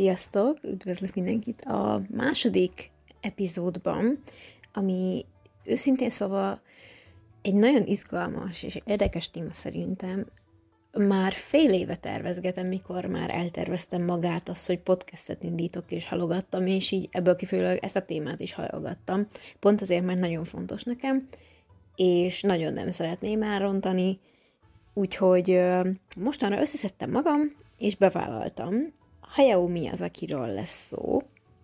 Sziasztok! Üdvözlök mindenkit a második epizódban, ami őszintén szóval egy nagyon izgalmas és érdekes téma szerintem. Már fél éve tervezgetem, mikor már elterveztem magát azt, hogy podcastet indítok és halogattam, és így ebből kifolyólag ezt a témát is halogattam. Pont azért, mert nagyon fontos nekem, és nagyon nem szeretném elrontani, úgyhogy mostanra összeszedtem magam, és bevállaltam, Hayao Miyazaki-ról lesz szó,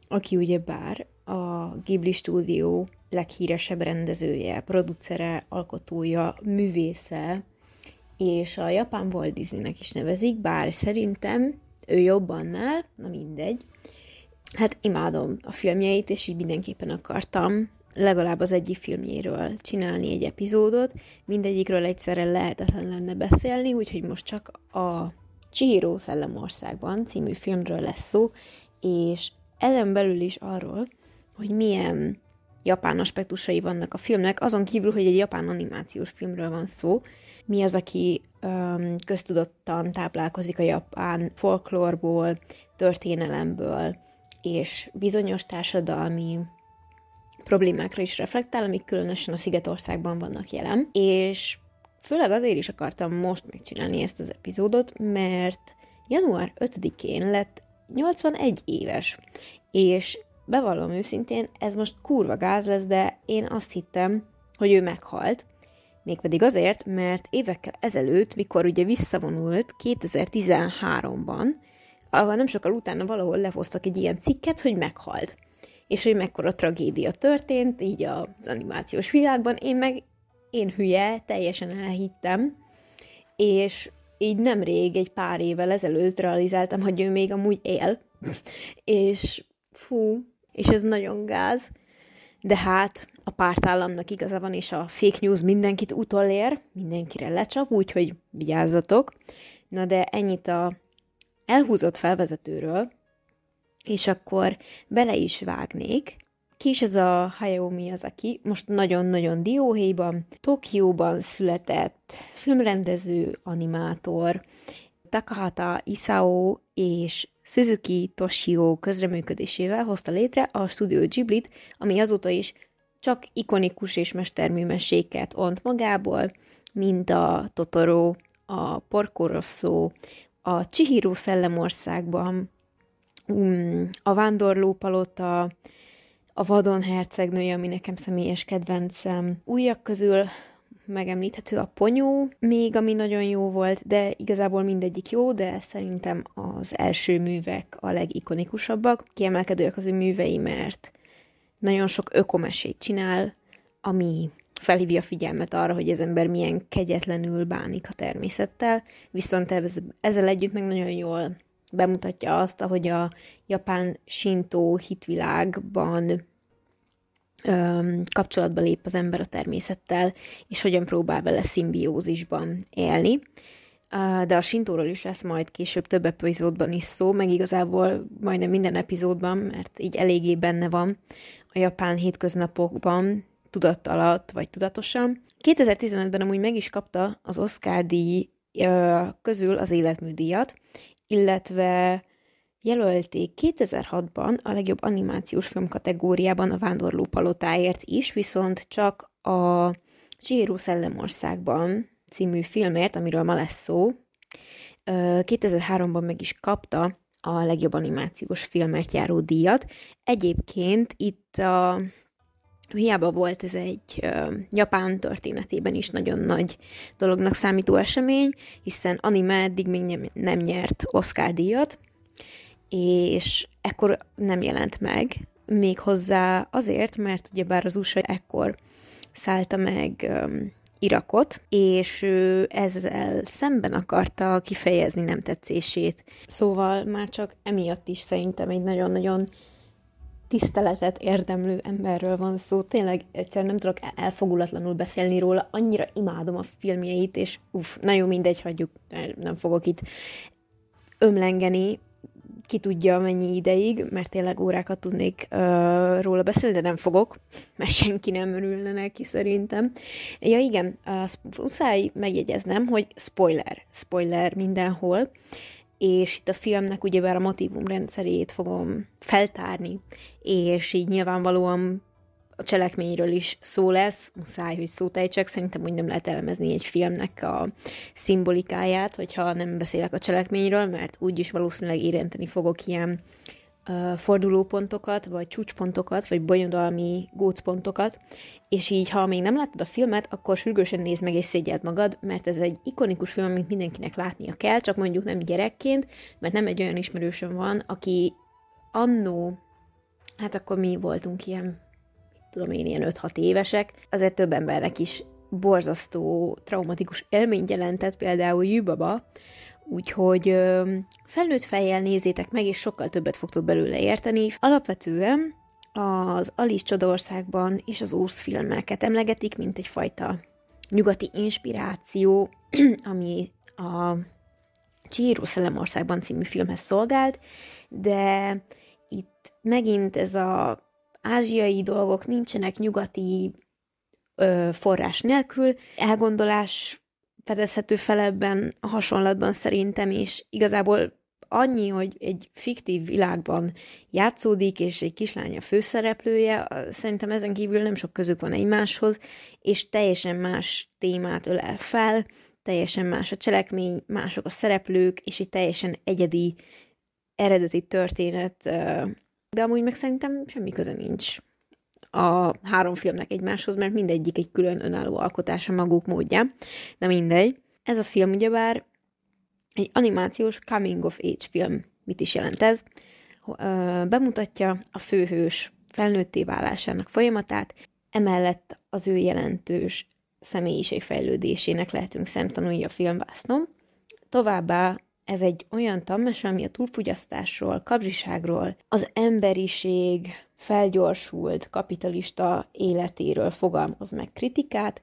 aki ugye bár a Ghibli stúdió leghíresebb rendezője, producere, alkotója, művésze, és a japán Walt Disneynek is nevezik, bár szerintem ő jobb annál, na mindegy. Hát imádom a filmjeit, és így mindenképpen akartam legalább az egyik filmjéről csinálni egy epizódot. Mindegyikről egyszerre lehetetlen lenne beszélni, úgyhogy most csak a Chihiro Szellemországban című filmről lesz szó, és ezen belül is arról, hogy milyen japán aspektusai vannak a filmnek, azon kívül, hogy egy japán animációs filmről van szó, mi az, aki um, köztudottan táplálkozik a japán folklórból, történelemből, és bizonyos társadalmi problémákra is reflektál, amik különösen a Szigetországban vannak jelen, és Főleg azért is akartam most megcsinálni ezt az epizódot, mert január 5-én lett 81 éves, és bevallom őszintén, ez most kurva gáz lesz, de én azt hittem, hogy ő meghalt, mégpedig azért, mert évekkel ezelőtt, mikor ugye visszavonult 2013-ban, ahol nem sokkal utána valahol lehoztak egy ilyen cikket, hogy meghalt. És hogy mekkora tragédia történt, így az animációs világban, én meg én hülye, teljesen elhittem, és így nemrég, egy pár évvel ezelőtt realizáltam, hogy ő még amúgy él, és fú, és ez nagyon gáz, de hát a pártállamnak igaza van, és a fake news mindenkit utolér, mindenkire lecsap, úgyhogy vigyázzatok. Na de ennyit a elhúzott felvezetőről, és akkor bele is vágnék, ki is ez a Hayao Miyazaki? Most nagyon-nagyon dióhéjban, Tokióban született filmrendező, animátor, Takahata Isao és Suzuki Toshio közreműködésével hozta létre a Studio Ghiblit, ami azóta is csak ikonikus és mesterműmességet ont magából, mint a Totoro, a Porco Rosso, a Chihiro Szellemországban, um, a Vándorló Palota, a Vadon hercegnője, ami nekem személyes kedvencem. Újak közül megemlíthető a Ponyó, még ami nagyon jó volt, de igazából mindegyik jó, de szerintem az első művek a legikonikusabbak. Kiemelkedőek az ő művei, mert nagyon sok ökomesét csinál, ami felhívja a figyelmet arra, hogy az ember milyen kegyetlenül bánik a természettel, viszont ezzel együtt meg nagyon jól bemutatja azt, ahogy a japán sintó hitvilágban öm, kapcsolatba lép az ember a természettel, és hogyan próbál vele szimbiózisban élni. De a sintóról is lesz majd később több epizódban is szó, meg igazából majdnem minden epizódban, mert így eléggé benne van a japán hétköznapokban, tudat alatt, vagy tudatosan. 2015-ben amúgy meg is kapta az Oscar díj közül az életműdíjat, illetve jelölték 2006-ban a legjobb animációs film kategóriában a Vándorló Palotáért is, viszont csak a Chihiro Szellemországban című filmért, amiről ma lesz szó, 2003-ban meg is kapta a legjobb animációs filmért járó díjat. Egyébként itt a Hiába volt ez egy uh, Japán történetében is nagyon nagy dolognak számító esemény, hiszen anime eddig még nem, nem nyert Oscar díjat, és ekkor nem jelent meg, még hozzá azért, mert ugyebár az USA ekkor szállta meg um, Irakot, és ő ezzel szemben akarta kifejezni nem tetszését. Szóval már csak emiatt is szerintem egy nagyon-nagyon tiszteletet érdemlő emberről van szó. Tényleg egyszerűen nem tudok elfogulatlanul beszélni róla, annyira imádom a filmjeit, és uff, nagyon mindegy, hagyjuk, nem fogok itt ömlengeni, ki tudja mennyi ideig, mert tényleg órákat tudnék uh, róla beszélni, de nem fogok, mert senki nem örülne neki szerintem. Ja igen, uh, muszáj megjegyeznem, hogy spoiler, spoiler mindenhol, és itt a filmnek ugyebár a motivum rendszerét fogom feltárni, és így nyilvánvalóan a cselekményről is szó lesz, muszáj, hogy szót ejtsek, szerintem úgy nem lehet elemezni egy filmnek a szimbolikáját, hogyha nem beszélek a cselekményről, mert úgyis valószínűleg érinteni fogok ilyen fordulópontokat, vagy csúcspontokat, vagy bonyodalmi gócpontokat, és így, ha még nem láttad a filmet, akkor sürgősen nézd meg és szégyeld magad, mert ez egy ikonikus film, amit mindenkinek látnia kell, csak mondjuk nem gyerekként, mert nem egy olyan ismerősöm van, aki annó, hát akkor mi voltunk ilyen, tudom én, ilyen 5-6 évesek, azért több embernek is borzasztó, traumatikus élményt jelentett, például Jübaba, Úgyhogy felnőtt fejjel nézzétek meg, és sokkal többet fogtok belőle érteni. Alapvetően az Alice Csodaországban és az Ósz filmeket emlegetik, mint egyfajta nyugati inspiráció, ami a Chihiro Szellemországban című filmhez szolgált, de itt megint ez a ázsiai dolgok nincsenek nyugati ö, forrás nélkül, elgondolás fedezhető fel ebben a hasonlatban szerintem, és igazából annyi, hogy egy fiktív világban játszódik, és egy kislány a főszereplője, szerintem ezen kívül nem sok közük van egymáshoz, és teljesen más témát ölel fel, teljesen más a cselekmény, mások a szereplők, és egy teljesen egyedi, eredeti történet, de amúgy meg szerintem semmi köze nincs a három filmnek egymáshoz, mert mindegyik egy külön önálló alkotása maguk módján, de mindegy. Ez a film ugyebár egy animációs coming of age film. Mit is jelent ez? Bemutatja a főhős felnőtté válásának folyamatát, emellett az ő jelentős személyiségfejlődésének lehetünk szemtanulni a filmvásznom. Továbbá ez egy olyan tanmese, ami a túlfogyasztásról, kapzsiságról, az emberiség felgyorsult kapitalista életéről fogalmaz meg kritikát,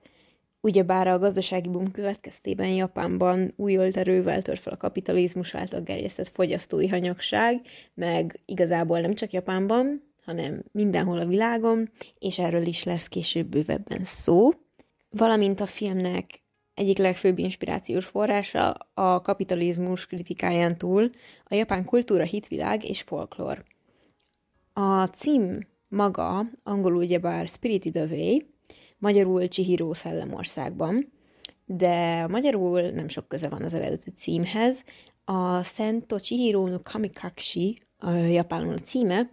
ugyebár a gazdasági boom következtében Japánban új erővel tört fel a kapitalizmus által gerjesztett fogyasztói hanyagság, meg igazából nem csak Japánban, hanem mindenhol a világon, és erről is lesz később bővebben szó. Valamint a filmnek egyik legfőbb inspirációs forrása a kapitalizmus kritikáján túl a japán kultúra, hitvilág és folklór. A cím maga, angolul ugyebár Spirited Away, magyarul Chihiro Szellemországban, de magyarul nem sok köze van az eredeti címhez. A Sento Chihiro no Kamikashi a japánul a címe,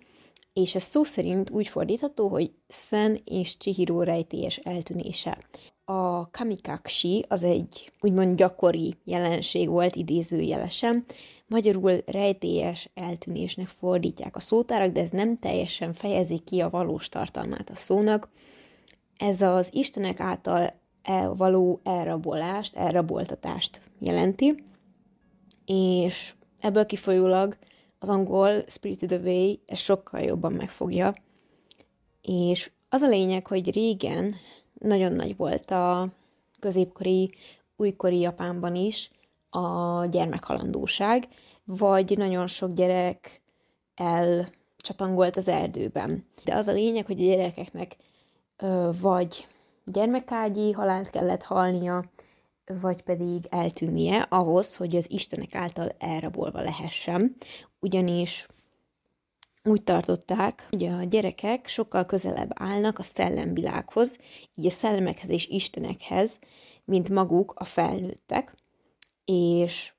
és ez szó szerint úgy fordítható, hogy Szen és Chihiro rejtélyes eltűnése. A kamikaksi az egy úgymond gyakori jelenség volt idézőjelesen, Magyarul rejtélyes eltűnésnek fordítják a szótárak, de ez nem teljesen fejezi ki a valós tartalmát a szónak. Ez az Istenek által el, való elrabolást, elraboltatást jelenti, és ebből kifolyólag az angol Spirited Away ezt sokkal jobban megfogja. És az a lényeg, hogy régen nagyon nagy volt a középkori, újkori Japánban is, a gyermekhalandóság, vagy nagyon sok gyerek elcsatangolt az erdőben. De az a lényeg, hogy a gyerekeknek vagy gyermekágyi halált kellett halnia, vagy pedig eltűnnie ahhoz, hogy az Istenek által elrabolva lehessen. Ugyanis úgy tartották, hogy a gyerekek sokkal közelebb állnak a szellemvilághoz, így a szellemekhez és istenekhez, mint maguk a felnőttek, és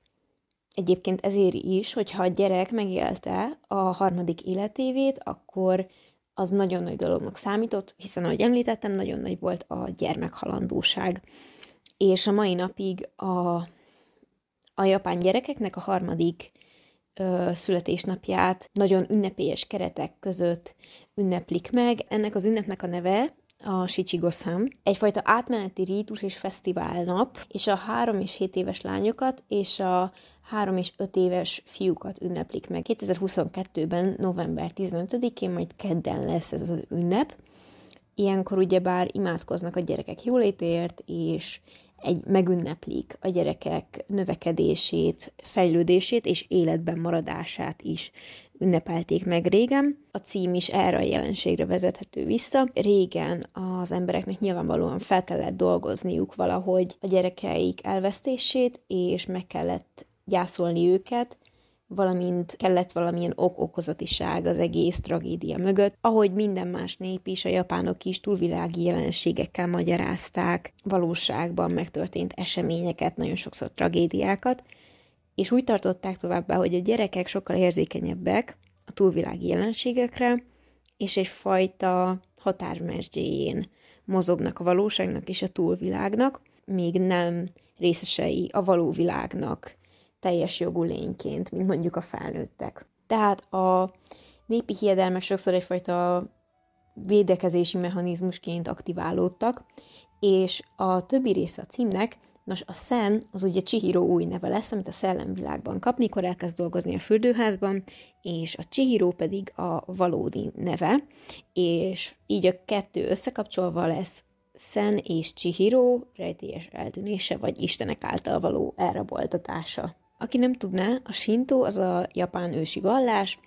egyébként ezért is, hogyha a gyerek megélte a harmadik életévét, akkor az nagyon nagy dolognak számított, hiszen ahogy említettem, nagyon nagy volt a gyermekhalandóság. És a mai napig a, a japán gyerekeknek a harmadik ö, születésnapját nagyon ünnepélyes keretek között ünneplik meg. Ennek az ünnepnek a neve a Shichigosan, egyfajta átmeneti rítus és fesztiválnap, és a három és 7 éves lányokat és a 3 és 5 éves fiúkat ünneplik meg. 2022-ben, november 15-én, majd kedden lesz ez az ünnep. Ilyenkor ugyebár imádkoznak a gyerekek jólétért, és egy, megünneplik a gyerekek növekedését, fejlődését és életben maradását is ünnepelték meg régen. A cím is erre a jelenségre vezethető vissza. Régen az embereknek nyilvánvalóan fel kellett dolgozniuk valahogy a gyerekeik elvesztését, és meg kellett gyászolni őket, valamint kellett valamilyen ok-okozatiság az egész tragédia mögött, ahogy minden más nép is, a japánok is túlvilági jelenségekkel magyarázták valóságban megtörtént eseményeket, nagyon sokszor tragédiákat, és úgy tartották továbbá, hogy a gyerekek sokkal érzékenyebbek a túlvilági jelenségekre, és egyfajta határmesdjéjén mozognak a valóságnak és a túlvilágnak, még nem részesei a való világnak teljes jogú lényként, mint mondjuk a felnőttek. Tehát a népi hiedelmek sokszor egyfajta védekezési mechanizmusként aktiválódtak, és a többi része a címnek, nos, a Szen az ugye Chihiro új neve lesz, amit a szellemvilágban kap, mikor elkezd dolgozni a fürdőházban, és a Chihiro pedig a valódi neve, és így a kettő összekapcsolva lesz Szen és Chihiro rejtélyes eltűnése, vagy istenek által való elraboltatása. Aki nem tudná, a Shinto az a japán ősi vallás,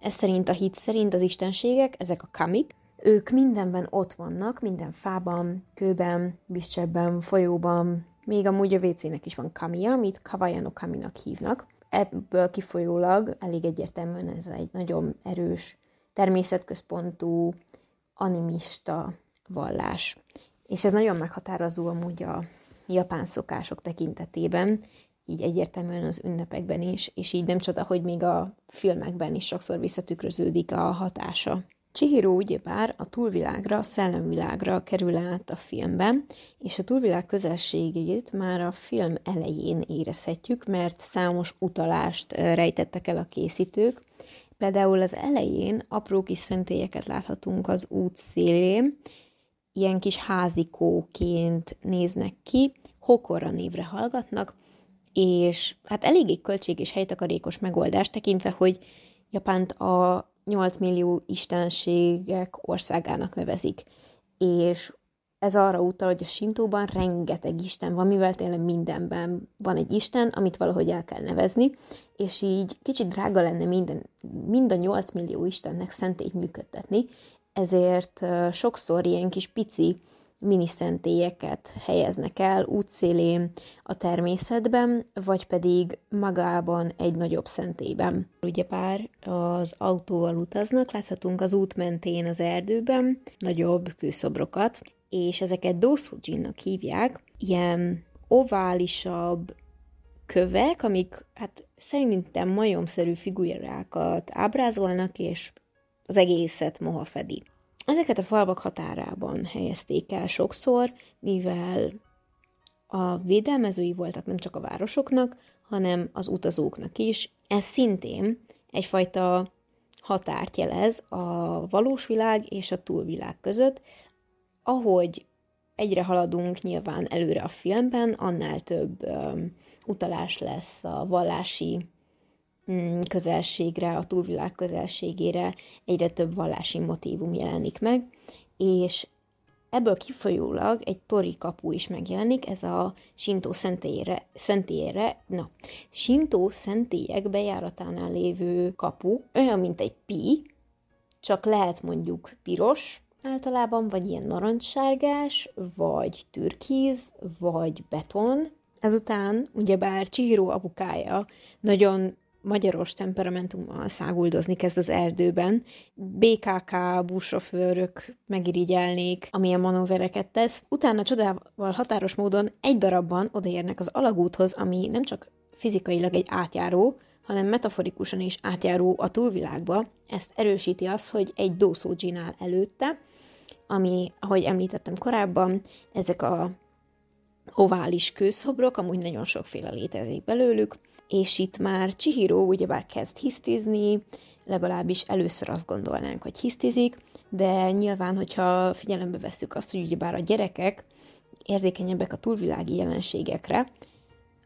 ez szerint a hit szerint az istenségek, ezek a kamik, ők mindenben ott vannak, minden fában, kőben, vízcsebben, folyóban, még amúgy a WC-nek is van kamia, amit Kawayano kaminak hívnak. Ebből kifolyólag elég egyértelműen ez egy nagyon erős, természetközpontú, animista vallás. És ez nagyon meghatározó amúgy a japán szokások tekintetében, így egyértelműen az ünnepekben is, és így nem csoda, hogy még a filmekben is sokszor visszatükröződik a hatása. Chihiro ugyebár a túlvilágra, a szellemvilágra kerül át a filmben, és a túlvilág közelségét már a film elején érezhetjük, mert számos utalást rejtettek el a készítők. Például az elején apró kis szentélyeket láthatunk az út szélén, ilyen kis házikóként néznek ki, Hokora névre hallgatnak, és hát eléggé költség és helytakarékos megoldás tekintve, hogy Japánt a 8 millió istenségek országának nevezik. És ez arra utal, hogy a Sintóban rengeteg isten van, mivel tényleg mindenben van egy isten, amit valahogy el kell nevezni, és így kicsit drága lenne minden, mind a 8 millió istennek szentét működtetni, ezért sokszor ilyen kis pici miniszentélyeket helyeznek el útszélén a természetben, vagy pedig magában egy nagyobb szentélyben. Ugye pár az autóval utaznak, láthatunk az út mentén az erdőben nagyobb kőszobrokat, és ezeket Dosujinnak hívják, ilyen oválisabb kövek, amik hát szerintem majomszerű figurákat ábrázolnak, és az egészet moha fedi. Ezeket a falvak határában helyezték el sokszor, mivel a védelmezői voltak nem csak a városoknak, hanem az utazóknak is. Ez szintén egyfajta határt jelez a valós világ és a túlvilág között, ahogy egyre haladunk nyilván előre a filmben, annál több um, utalás lesz a vallási közelségre, a túlvilág közelségére egyre több vallási motívum jelenik meg, és ebből kifolyólag egy tori kapu is megjelenik, ez a Sintó szentélyére, szentélyére na, Sintó szentélyek bejáratánál lévő kapu, olyan, mint egy pi, csak lehet mondjuk piros, általában, vagy ilyen narancssárgás, vagy türkíz, vagy beton. Ezután, ugyebár Chihiro apukája nagyon magyaros temperamentummal száguldozni kezd az erdőben. BKK buszsofőrök megirigyelnék, amilyen manővereket tesz. Utána csodával határos módon egy darabban odaérnek az alagúthoz, ami nem csak fizikailag egy átjáró, hanem metaforikusan is átjáró a túlvilágba. Ezt erősíti az, hogy egy dószódzsinál előtte, ami, ahogy említettem korábban, ezek a ovális kőszobrok, amúgy nagyon sokféle létezik belőlük, és itt már Chihiro ugyebár kezd hisztizni, legalábbis először azt gondolnánk, hogy hisztizik, de nyilván, hogyha figyelembe vesszük azt, hogy ugyebár a gyerekek érzékenyebbek a túlvilági jelenségekre,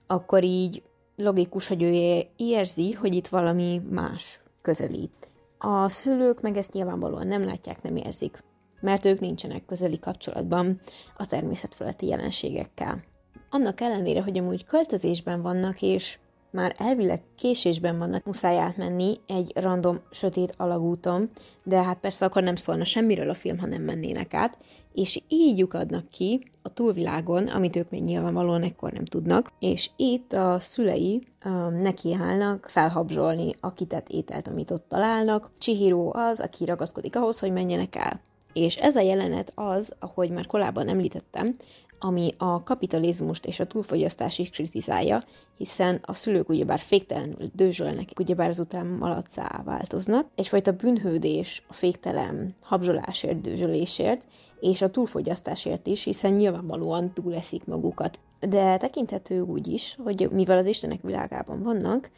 akkor így logikus, hogy ő érzi, hogy itt valami más közelít. A szülők meg ezt nyilvánvalóan nem látják, nem érzik, mert ők nincsenek közeli kapcsolatban a természetfeletti jelenségekkel. Annak ellenére, hogy amúgy költözésben vannak, és már elvileg késésben vannak, muszáj átmenni egy random sötét alagúton, de hát persze akkor nem szólna semmiről a film, ha nem mennének át, és így lyukadnak ki a túlvilágon, amit ők még nyilvánvalóan ekkor nem tudnak, és itt a szülei um, nekiállnak felhabzsolni a kitett ételt, amit ott találnak. Chihiro az, aki ragaszkodik ahhoz, hogy menjenek el. És ez a jelenet az, ahogy már korábban említettem, ami a kapitalizmust és a túlfogyasztást is kritizálja, hiszen a szülők ugyebár féktelenül dőzsölnek, ugyebár azután malacá változnak. Egyfajta bűnhődés a féktelen habzsolásért, dőzsölésért, és a túlfogyasztásért is, hiszen nyilvánvalóan túleszik magukat. De tekinthető úgy is, hogy mivel az Istenek világában vannak,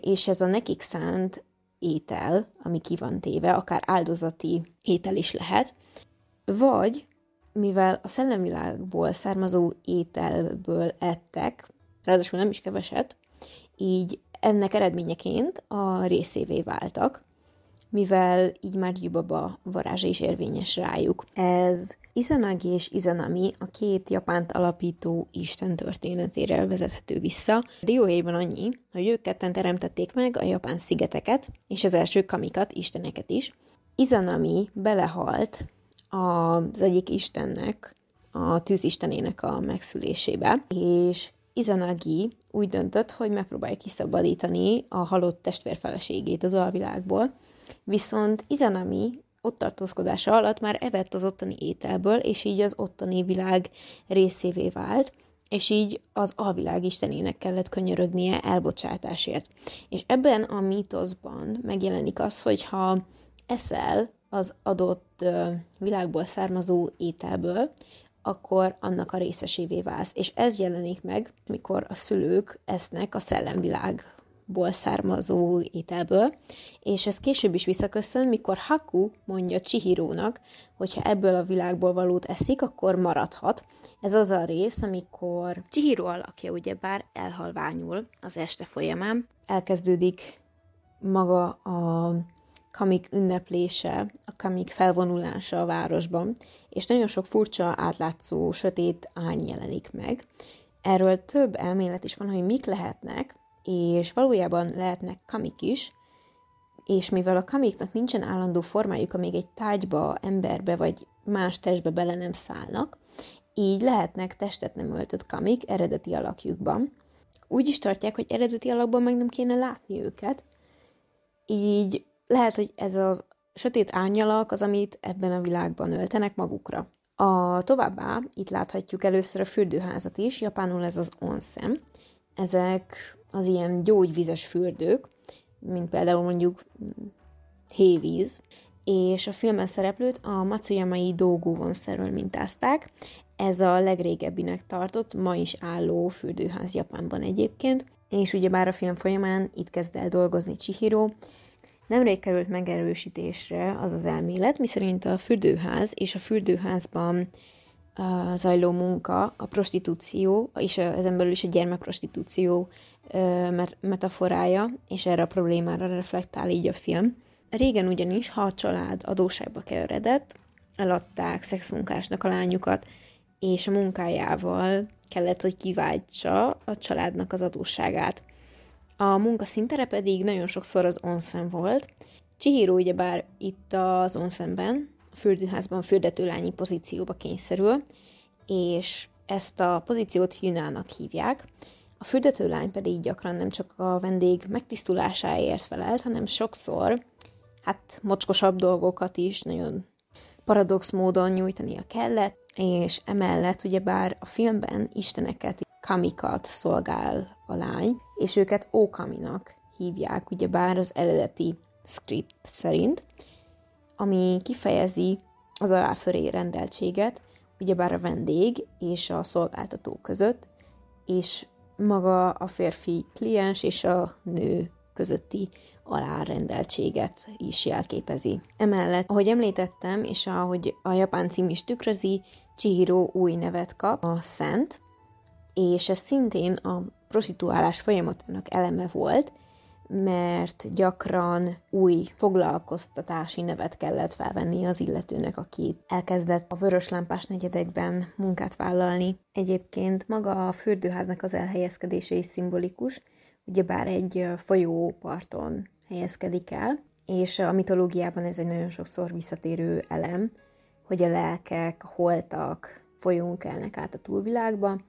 és ez a nekik szánt étel, ami ki van téve, akár áldozati étel is lehet, vagy mivel a szellemvilágból származó ételből ettek, ráadásul nem is keveset, így ennek eredményeként a részévé váltak, mivel így már Gyubaba varázsa is érvényes rájuk. Ez Izanagi és Izanami a két japánt alapító isten történetére vezethető vissza. Dióhéjban annyi, hogy ők ketten teremtették meg a japán szigeteket, és az első kamikat, isteneket is. Izanami belehalt az egyik istennek, a tűzistenének a megszülésébe, és Izanagi úgy döntött, hogy megpróbálja kiszabadítani a halott testvérfeleségét az alvilágból, viszont Izanami ott tartózkodása alatt már evett az ottani ételből, és így az ottani világ részévé vált, és így az alvilág istenének kellett könyörögnie elbocsátásért. És ebben a mítoszban megjelenik az, hogy ha eszel az adott világból származó ételből, akkor annak a részesévé válsz. És ez jelenik meg, mikor a szülők esznek a szellemvilágból származó ételből, és ez később is visszaköszön, mikor Haku mondja Chihirónak, hogyha ebből a világból valót eszik, akkor maradhat. Ez az a rész, amikor Chihiro alakja ugyebár elhalványul az este folyamán, elkezdődik maga a kamik ünneplése, a kamik felvonulása a városban, és nagyon sok furcsa, átlátszó, sötét árny jelenik meg. Erről több elmélet is van, hogy mik lehetnek, és valójában lehetnek kamik is, és mivel a kamiknak nincsen állandó formájuk, amíg egy tárgyba, emberbe vagy más testbe bele nem szállnak, így lehetnek testet nem öltött kamik eredeti alakjukban. Úgy is tartják, hogy eredeti alakban meg nem kéne látni őket, így lehet, hogy ez a sötét árnyalak az, amit ebben a világban öltenek magukra. A továbbá itt láthatjuk először a fürdőházat is, japánul ez az onsen. Ezek az ilyen gyógyvizes fürdők, mint például mondjuk hévíz, és a filmen szereplőt a Matsuyamai Dogo vonszerről mintázták. Ez a legrégebbinek tartott, ma is álló fürdőház Japánban egyébként, és ugyebár a film folyamán itt kezd el dolgozni Chihiro, Nemrég került megerősítésre az az elmélet, miszerint a fürdőház és a fürdőházban zajló munka, a prostitúció, és ezen belül is a gyermekprostitúció metaforája, és erre a problémára reflektál így a film. Régen ugyanis, ha a család adóságba keveredett, eladták szexmunkásnak a lányukat, és a munkájával kellett, hogy kiváltsa a családnak az adósságát. A munka szintere pedig nagyon sokszor az onsen volt. Chihiro ugyebár itt az onsenben, a fürdőházban fürdetőlányi pozícióba kényszerül, és ezt a pozíciót Yunának hívják. A fürdetőlány pedig gyakran nem csak a vendég megtisztulásáért felelt, hanem sokszor, hát mocskosabb dolgokat is nagyon paradox módon nyújtania kellett, és emellett ugyebár a filmben isteneket, kamikat szolgál a lány, és őket Ókaminak hívják, ugyebár az eredeti script szerint, ami kifejezi az aláföré rendeltséget, ugyebár a vendég és a szolgáltató között, és maga a férfi kliens és a nő közötti alárendeltséget is jelképezi. Emellett, ahogy említettem, és ahogy a japán cím is tükrözi, Chihiro új nevet kap, a Szent, és ez szintén a prostituálás folyamatának eleme volt, mert gyakran új foglalkoztatási nevet kellett felvenni az illetőnek, aki elkezdett a vörös lámpás negyedekben munkát vállalni. Egyébként maga a fürdőháznak az elhelyezkedése is szimbolikus, ugyebár egy folyóparton helyezkedik el, és a mitológiában ez egy nagyon sokszor visszatérő elem, hogy a lelkek, a holtak folyón kelnek át a túlvilágba,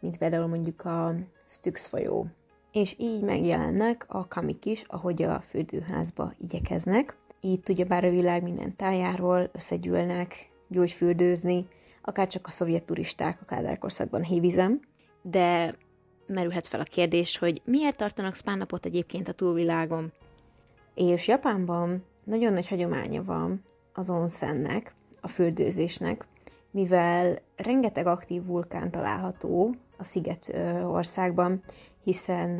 mint például mondjuk a Styx folyó. És így megjelennek a kamik is, ahogy a fürdőházba igyekeznek. Itt ugyebár a világ minden tájáról összegyűlnek gyógyfürdőzni, akár csak a szovjet turisták a kádárkorszakban hévizem, de merülhet fel a kérdés, hogy miért tartanak spánapot egyébként a túlvilágon. És Japánban nagyon nagy hagyománya van az onsennek, a fürdőzésnek, mivel rengeteg aktív vulkán található a sziget országban, hiszen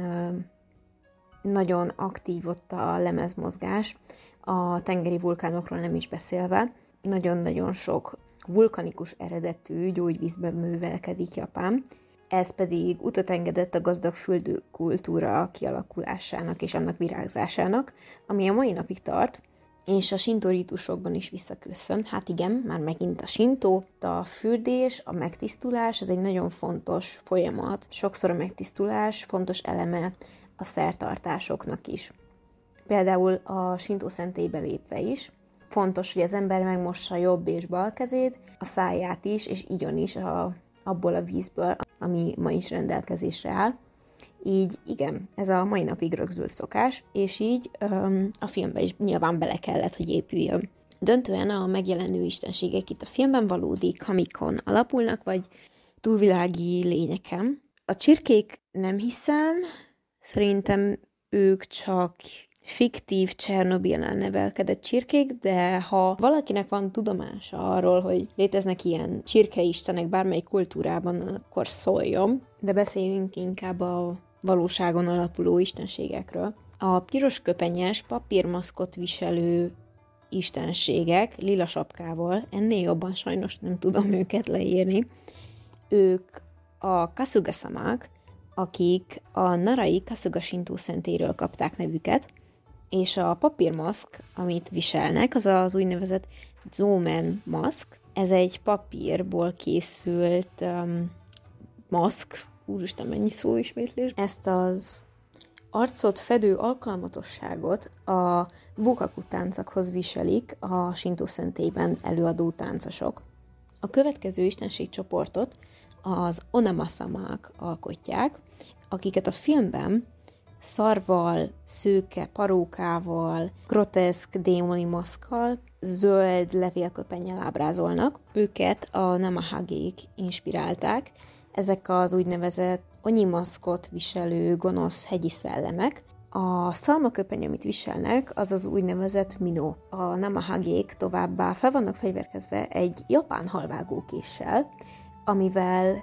nagyon aktív ott a lemezmozgás, a tengeri vulkánokról nem is beszélve. Nagyon-nagyon sok vulkanikus eredetű gyógyvízben művelkedik Japán, ez pedig utat engedett a gazdag kultúra kialakulásának és annak virágzásának, ami a mai napig tart, és a sintó rítusokban is visszaköszön. Hát igen, már megint a sintó, a fürdés, a megtisztulás, ez egy nagyon fontos folyamat. Sokszor a megtisztulás fontos eleme a szertartásoknak is. Például a sintó szentélybe lépve is, fontos, hogy az ember megmossa jobb és bal kezét, a száját is, és igyon is a, abból a vízből, ami ma is rendelkezésre áll. Így igen, ez a mai napig rögzült szokás, és így öm, a filmbe is nyilván bele kellett, hogy épüljön. Döntően a megjelenő istenségek itt a filmben valódi kamikon alapulnak, vagy túlvilági lényeken. A csirkék nem hiszem, szerintem ők csak fiktív Csernobilen nevelkedett csirkék, de ha valakinek van tudomása arról, hogy léteznek ilyen csirkeistenek bármely kultúrában, akkor szóljon, de beszéljünk inkább a valóságon alapuló istenségekről. A piros köpenyes, papírmaszkot viselő istenségek lila sapkával, ennél jobban sajnos nem tudom őket leírni, ők a kasugasamák, akik a Narai Kasuga Shinto szentéről kapták nevüket, és a papírmaszk, amit viselnek, az az úgynevezett Zomen maszk. Ez egy papírból készült um, maszk, úristen, mennyi szóismétlés. Ezt az arcot fedő alkalmatosságot a bukaku táncakhoz viselik a Shinto szentélyben előadó táncosok. A következő istenségcsoportot az onamasamák alkotják, akiket a filmben szarval, szőke, parókával, groteszk démoni maszkal, zöld levélköpennyel ábrázolnak. Őket a Namahagék inspirálták, ezek az úgynevezett onyimaszkot viselő gonosz hegyi szellemek. A szalmaköpeny, amit viselnek, az az úgynevezett mino. A namahagék továbbá fel vannak fegyverkezve egy japán halvágókéssel, amivel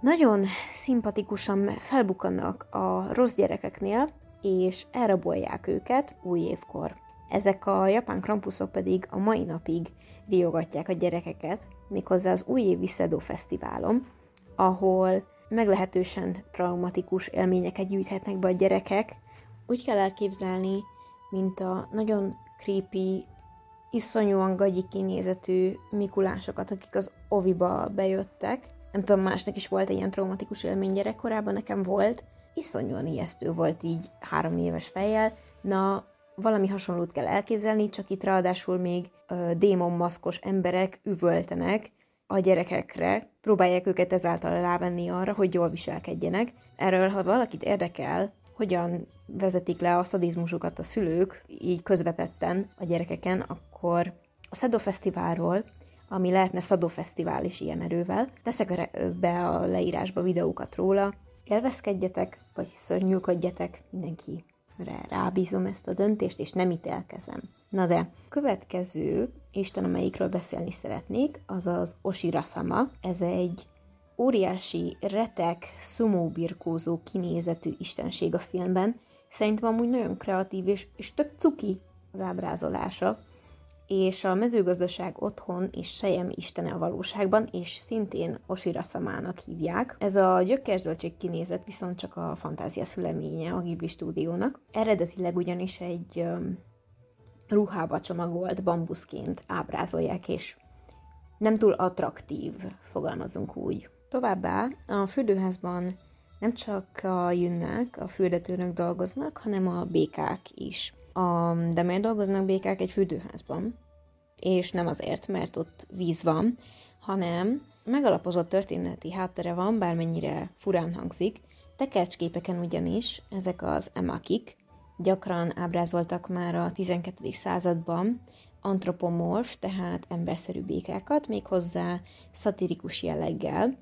nagyon szimpatikusan felbukannak a rossz gyerekeknél, és elrabolják őket új évkor. Ezek a japán krampuszok pedig a mai napig riogatják a gyerekeket, méghozzá az újévi Szedó Fesztiválon, ahol meglehetősen traumatikus élményeket gyűjthetnek be a gyerekek. Úgy kell elképzelni, mint a nagyon creepy, iszonyúan gagyi kinézetű mikulásokat, akik az oviba bejöttek. Nem tudom, másnak is volt egy ilyen traumatikus élmény gyerekkorában, nekem volt. Iszonyúan ijesztő volt így három éves fejjel. Na, valami hasonlót kell elképzelni, csak itt ráadásul még ö, démonmaszkos emberek üvöltenek, a gyerekekre, próbálják őket ezáltal rávenni arra, hogy jól viselkedjenek. Erről, ha valakit érdekel, hogyan vezetik le a szadizmusukat a szülők, így közvetetten a gyerekeken, akkor a Szedó Fesztiválról, ami lehetne Szadó Fesztivál is ilyen erővel, teszek be a leírásba videókat róla, élvezkedjetek, vagy szörnyűködjetek, mindenki rábízom ezt a döntést, és nem ítélkezem. Na de, következő Isten, amelyikről beszélni szeretnék, az az Oshirasama. Ez egy óriási, retek, szumóbirkózó kinézetű istenség a filmben. Szerintem amúgy nagyon kreatív és, és tök cuki az ábrázolása. és a mezőgazdaság otthon és sejem istene a valóságban, és szintén Osira Samának hívják. Ez a gyökerzöldség kinézet viszont csak a fantázia szüleménye a Ghibli stúdiónak. Eredetileg ugyanis egy ruhába csomagolt bambuszként ábrázolják, és nem túl attraktív, fogalmazunk úgy. Továbbá a fürdőházban nem csak a jünnek, a fürdetőnök dolgoznak, hanem a békák is. A, de miért dolgoznak békák egy fürdőházban? És nem azért, mert ott víz van, hanem megalapozott történeti háttere van, bármennyire furán hangzik, tekercsképeken ugyanis ezek az emakik gyakran ábrázoltak már a 12. században antropomorf, tehát emberszerű békákat, méghozzá szatirikus jelleggel,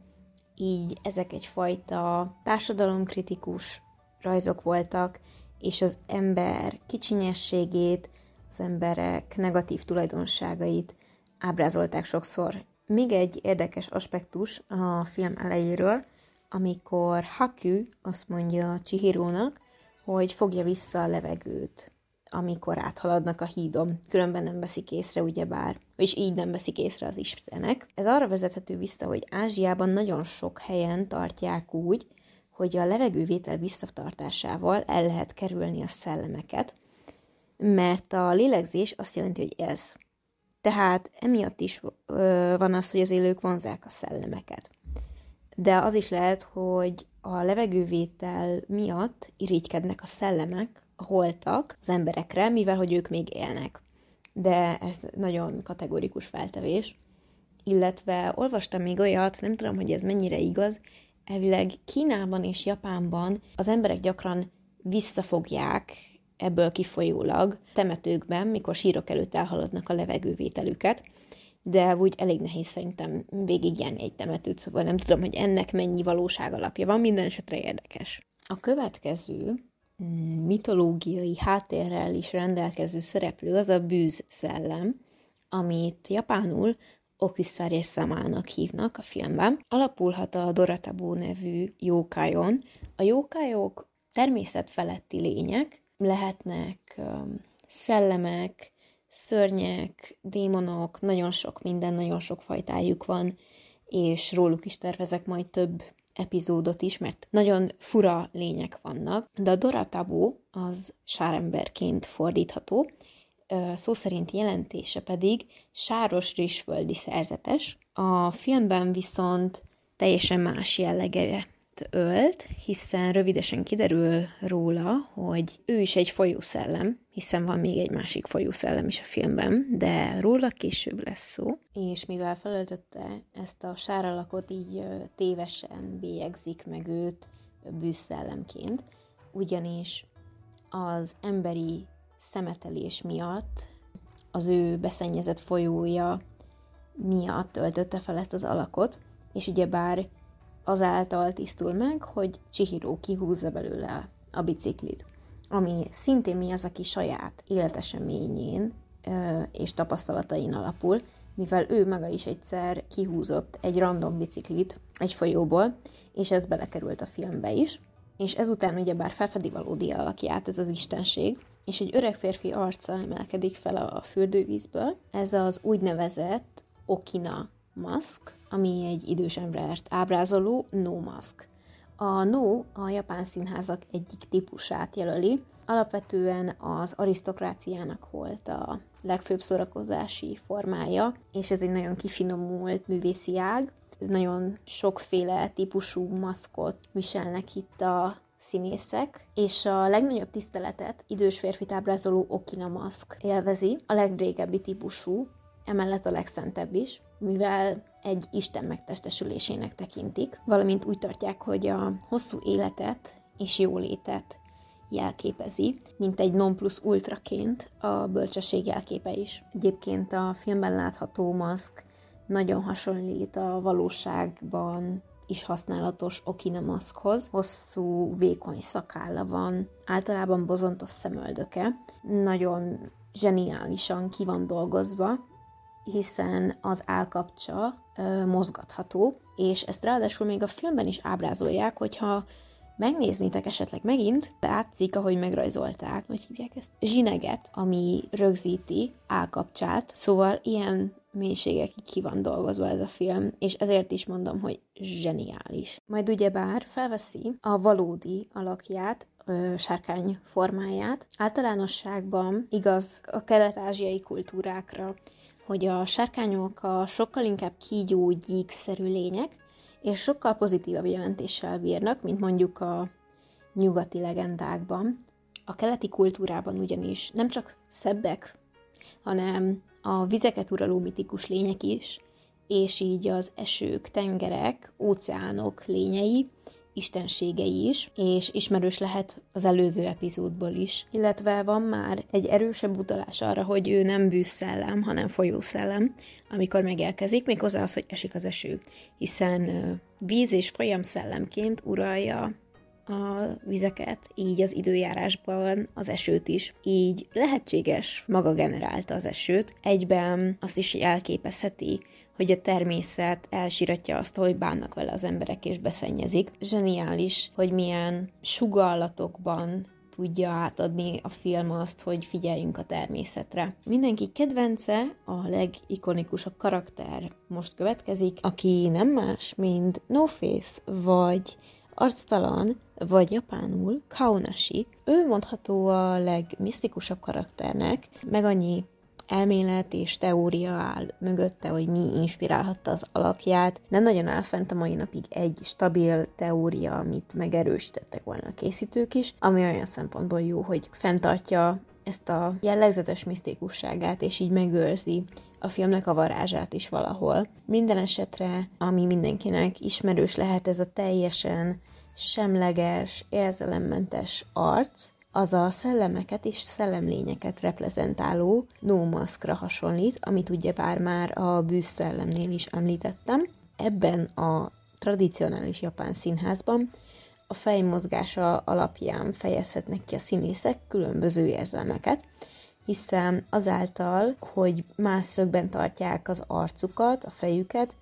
így ezek egyfajta társadalomkritikus rajzok voltak, és az ember kicsinyességét, az emberek negatív tulajdonságait ábrázolták sokszor. Még egy érdekes aspektus a film elejéről, amikor Haku azt mondja Chihirónak, hogy fogja vissza a levegőt, amikor áthaladnak a hídon. Különben nem veszik észre, ugyebár, és így nem veszik észre az istenek. Ez arra vezethető vissza, hogy Ázsiában nagyon sok helyen tartják úgy, hogy a levegővétel visszatartásával el lehet kerülni a szellemeket, mert a lélegzés azt jelenti, hogy ez. Tehát emiatt is ö, van az, hogy az élők vonzák a szellemeket. De az is lehet, hogy a levegővétel miatt irigykednek a szellemek, a holtak az emberekre, mivel hogy ők még élnek. De ez nagyon kategorikus feltevés. Illetve olvastam még olyat, nem tudom, hogy ez mennyire igaz, elvileg Kínában és Japánban az emberek gyakran visszafogják ebből kifolyólag temetőkben, mikor sírok előtt elhaladnak a levegővételüket, de úgy elég nehéz szerintem végigjárni egy temetőt, szóval nem tudom, hogy ennek mennyi valóság alapja van, minden esetre érdekes. A következő mm, mitológiai háttérrel is rendelkező szereplő az a bűz szellem, amit japánul Okusare Samának hívnak a filmben. Alapulhat a Doratabu nevű jókájon. A jókájok természetfeletti lények, lehetnek um, szellemek, szörnyek, démonok, nagyon sok minden, nagyon sok fajtájuk van, és róluk is tervezek majd több epizódot is, mert nagyon fura lények vannak, de a Doratabu az sáremberként fordítható, szó szerint jelentése pedig sáros rizsföldi szerzetes. A filmben viszont teljesen más jellege ölt, hiszen rövidesen kiderül róla, hogy ő is egy folyószellem, hiszen van még egy másik folyószellem is a filmben, de róla később lesz szó. És mivel felöltötte ezt a sáralakot, így tévesen bélyegzik meg őt bűzszellemként, ugyanis az emberi szemetelés miatt, az ő beszennyezett folyója miatt öltötte fel ezt az alakot, és ugyebár azáltal tisztul meg, hogy Chihiro kihúzza belőle a biciklit. Ami szintén mi az, aki saját életeseményén és tapasztalatain alapul, mivel ő maga is egyszer kihúzott egy random biciklit egy folyóból, és ez belekerült a filmbe is, és ezután ugyebár felfedi valódi alakját ez az istenség, és egy öreg férfi arca emelkedik fel a fürdővízből. Ez az úgynevezett Okina mask, ami egy idős embert ábrázoló no mask. A no a japán színházak egyik típusát jelöli, alapvetően az arisztokráciának volt a legfőbb szórakozási formája, és ez egy nagyon kifinomult művészi ág. Nagyon sokféle típusú maszkot viselnek itt a színészek, és a legnagyobb tiszteletet idős férfi ábrázoló Okina maszk élvezi, a legrégebbi típusú, emellett a legszentebb is, mivel egy Isten megtestesülésének tekintik, valamint úgy tartják, hogy a hosszú életet és jólétet jelképezi, mint egy non plus ultraként a bölcsesség jelképe is. Egyébként a filmben látható maszk nagyon hasonlít a valóságban is használatos Okina maszkhoz. Hosszú, vékony szakálla van, általában bozontos szemöldöke, nagyon zseniálisan ki van dolgozva, hiszen az állkapcsa ö, mozgatható, és ezt ráadásul még a filmben is ábrázolják, hogyha megnéznétek esetleg megint, látszik, ahogy megrajzolták, hogy hívják ezt, zsineget, ami rögzíti állkapcsát, szóval ilyen mélységekig ki van dolgozva ez a film, és ezért is mondom, hogy zseniális. Majd ugyebár felveszi a valódi alakját, sárkány formáját. Általánosságban igaz a kelet-ázsiai kultúrákra, hogy a sárkányok a sokkal inkább kígyó, gyíkszerű lények, és sokkal pozitívabb jelentéssel bírnak, mint mondjuk a nyugati legendákban. A keleti kultúrában ugyanis nem csak szebbek, hanem a vizeket uraló mitikus lények is, és így az esők, tengerek, óceánok lényei, istenségei is, és ismerős lehet az előző epizódból is. Illetve van már egy erősebb utalás arra, hogy ő nem bűszellem, hanem folyószellem, amikor megérkezik, méghozzá az, hogy esik az eső, hiszen víz és folyam szellemként uralja a vizeket, így az időjárásban az esőt is. Így lehetséges maga generálta az esőt, egyben azt is jelképezheti, hogy a természet elsiratja azt, hogy bánnak vele az emberek és beszennyezik. Zseniális, hogy milyen sugallatokban tudja átadni a film azt, hogy figyeljünk a természetre. Mindenki kedvence, a legikonikusabb karakter most következik, aki nem más, mint No Face, vagy arctalan, vagy japánul Kaunashi. Ő mondható a legmisztikusabb karakternek, meg annyi elmélet és teória áll mögötte, hogy mi inspirálhatta az alakját. Nem nagyon áll fent a mai napig egy stabil teória, amit megerősítettek volna a készítők is, ami olyan szempontból jó, hogy fenntartja ezt a jellegzetes misztikusságát, és így megőrzi a filmnek a varázsát is valahol. Minden esetre, ami mindenkinek ismerős lehet, ez a teljesen semleges, érzelemmentes arc, az a szellemeket és szellemlényeket reprezentáló no maskra hasonlít, amit ugye bár már a bűzszellemnél is említettem. Ebben a tradicionális japán színházban a fejmozgása alapján fejezhetnek ki a színészek különböző érzelmeket, hiszen azáltal, hogy más szögben tartják az arcukat, a fejüket,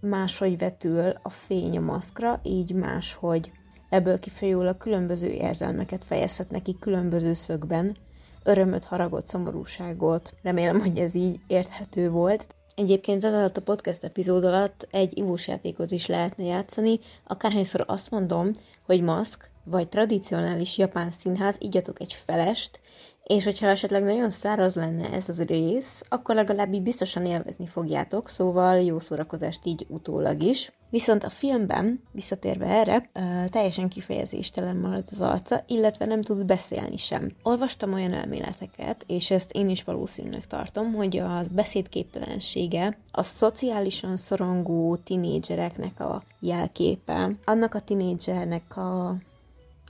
máshogy vetül a fény a maszkra, így máshogy Ebből kifolyólag különböző érzelmeket fejezhet neki különböző szögben, örömöt, haragot, szomorúságot. Remélem, hogy ez így érthető volt. Egyébként ez alatt a podcast epizód alatt egy ivós játékot is lehetne játszani, akárhányszor azt mondom, hogy maszk, vagy tradicionális japán színház, igyatok egy felest, és hogyha esetleg nagyon száraz lenne ez az rész, akkor legalább így biztosan élvezni fogjátok, szóval jó szórakozást így utólag is. Viszont a filmben, visszatérve erre, teljesen kifejezéstelen marad az arca, illetve nem tud beszélni sem. Olvastam olyan elméleteket, és ezt én is valószínűleg tartom, hogy a beszédképtelensége a szociálisan szorongó tinédzsereknek a jelképe. Annak a tinédzsernek a,